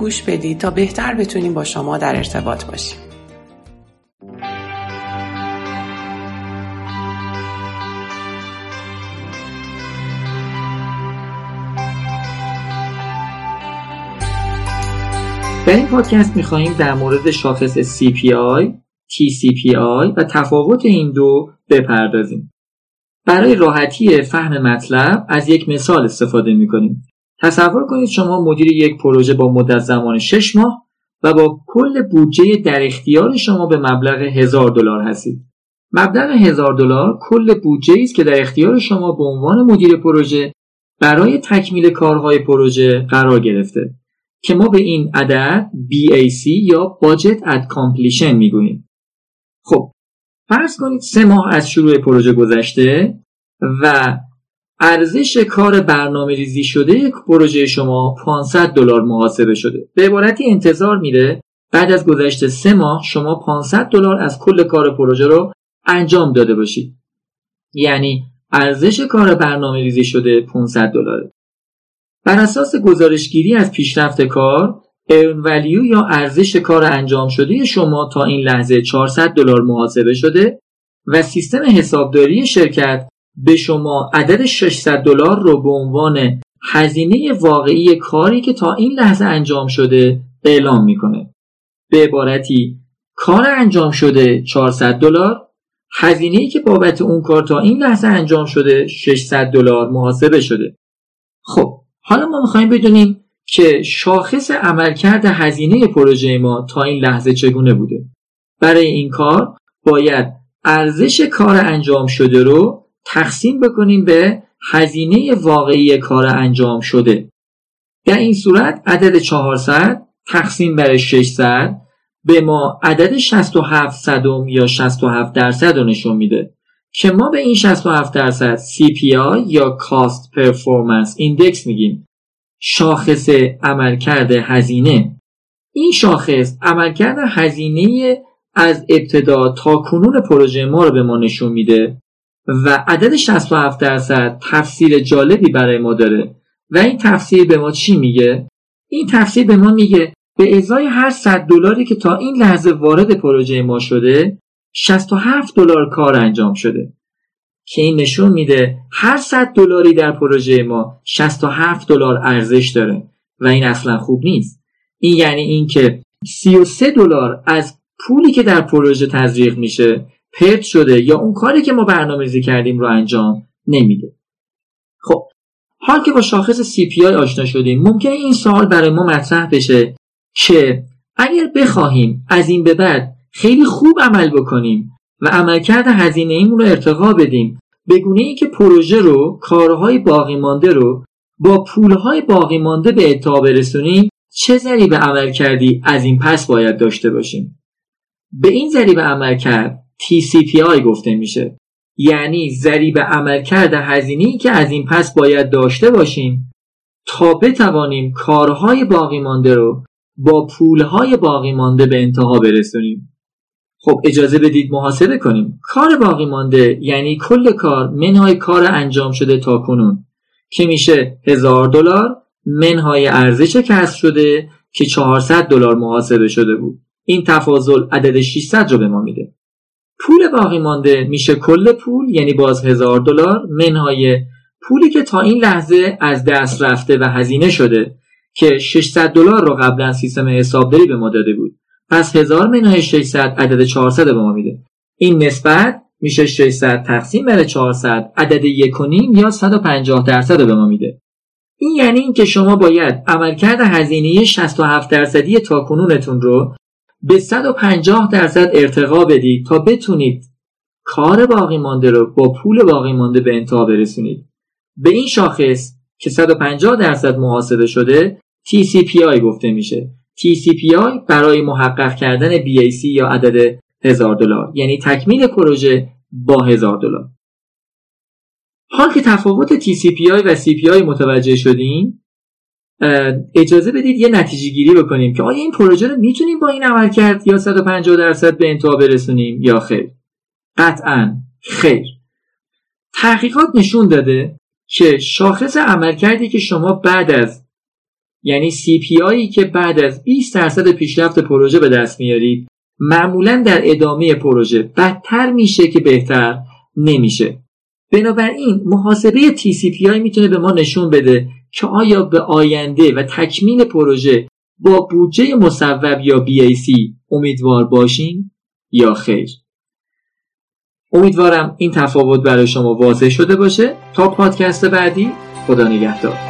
گوش بدید تا بهتر بتونیم با شما در ارتباط باشیم. در این پادکست می‌خواهیم در مورد شاخص CPI، TCPI و تفاوت این دو بپردازیم. برای راحتی فهم مطلب از یک مثال استفاده می‌کنیم. تصور کنید شما مدیر یک پروژه با مدت زمان 6 ماه و با کل بودجه در اختیار شما به مبلغ هزار دلار هستید. مبلغ هزار دلار کل بودجه است که در اختیار شما به عنوان مدیر پروژه برای تکمیل کارهای پروژه قرار گرفته. که ما به این عدد BAC یا Budget at Completion می‌گوییم خب فرض کنید سه ماه از شروع پروژه گذشته و ارزش کار برنامه ریزی شده پروژه شما 500 دلار محاسبه شده. به عبارتی انتظار میره بعد از گذشته سه ماه شما 500 دلار از کل کار پروژه رو انجام داده باشید. یعنی ارزش کار برنامه ریزی شده 500 دلاره. بر اساس گزارشگیری از پیشرفت کار ارن ولیو یا ارزش کار انجام شده شما تا این لحظه 400 دلار محاسبه شده و سیستم حسابداری شرکت به شما عدد 600 دلار رو به عنوان هزینه واقعی کاری که تا این لحظه انجام شده اعلام می‌کنه. به عبارتی کار انجام شده 400 دلار هزینه ای که بابت اون کار تا این لحظه انجام شده 600 دلار محاسبه شده. خب حالا ما می‌خوایم بدونیم که شاخص عملکرد هزینه پروژه ما تا این لحظه چگونه بوده. برای این کار باید ارزش کار انجام شده رو تقسیم بکنیم به هزینه واقعی کار انجام شده. در این صورت عدد 400 تقسیم بر 600 به ما عدد 67 صدم یا 67 درصد رو نشون میده که ما به این 67 درصد CPI یا Cost Performance Index میگیم. شاخص عملکرد هزینه. این شاخص عملکرد هزینه از ابتدا تا کنون پروژه ما رو به ما نشون میده. و عدد 67 درصد تفسیر جالبی برای ما داره. و این تفسیر به ما چی میگه؟ این تفسیر به ما میگه به ازای هر 100 دلاری که تا این لحظه وارد پروژه ما شده 67 دلار کار انجام شده. که این نشون میده هر 100 دلاری در پروژه ما 67 دلار ارزش داره. و این اصلا خوب نیست. این یعنی اینکه 33 دلار از پولی که در پروژه تزریق میشه پرت شده یا اون کاری که ما برنامه‌ریزی کردیم رو انجام نمیده. خب حال که با شاخص CPI آشنا شدیم ممکن این سوال برای ما مطرح بشه که اگر بخواهیم از این به بعد خیلی خوب عمل بکنیم و عملکرد هزینه ایمون رو ارتقا بدیم به گونه ای که پروژه رو کارهای باقی مانده رو با پولهای باقی مانده به اتفاق برسونیم چه ذریب عمل کردی از این پس باید داشته باشیم؟ به این ذریب عمل کرد TCPI گفته میشه. یعنی ذریب عمل کرد هزینه که از این پس باید داشته باشیم تا بتوانیم کارهای باقی مانده رو با پولهای باقی مانده به انتها برسونیم. خب اجازه بدید محاسبه کنیم. کار باقی مانده یعنی کل کار منهای کار انجام شده تا کنون که میشه هزار دلار منهای ارزش کسب شده که 400 دلار محاسبه شده بود. این تفاضل عدد 600 رو به ما میده. پول باقی مانده. میشه کل پول یعنی باز هزار دلار منهای پولی که تا این لحظه از دست رفته و هزینه شده که 600 دلار رو قبلا سیستم حسابداری به ما داده بود. پس 1000 منهای 600 عدد 400 به ما میده. این نسبت میشه 600 تقسیم بر 400 عدد 1 یا 150 درصد به ما میده. این یعنی اینکه شما باید عملکرد هزینه 67 درصدی تاکنونتون رو به 150 درصد ارتقا بدید تا بتونید کار باقی مانده رو با پول باقی مانده به انتها برسونید. به این شاخص که 150 درصد محاسبه شده TCPI گفته میشه. TCPI برای محقق کردن BAC یا عدد هزار دلار یعنی تکمیل پروژه با هزار دلار. حال که تفاوت TCPI و CPI متوجه شدیم اجازه بدید یه نتیجه گیری بکنیم که آیا این پروژه رو می‌تونیم با این عمل کرد یا 150 درصد به انتها برسونیم یا خیر؟ قطعا خیر. تحقیقات نشون داده که شاخص عملکردی که شما بعد از یعنی CPI که بعد از 20 درصد پیشرفت پروژه به دست میارید معمولا در ادامه پروژه بدتر میشه که بهتر نمیشه. بنابراین محاسبه TCPI می‌تونه به ما نشون بده که آیا به آینده و تکمیل پروژه با بودجه مصوب یا BAC امیدوار باشیم یا خیر؟ امیدوارم این تفاوت برای شما واضح شده باشه. تا پادکست بعدی خدا نگهدار.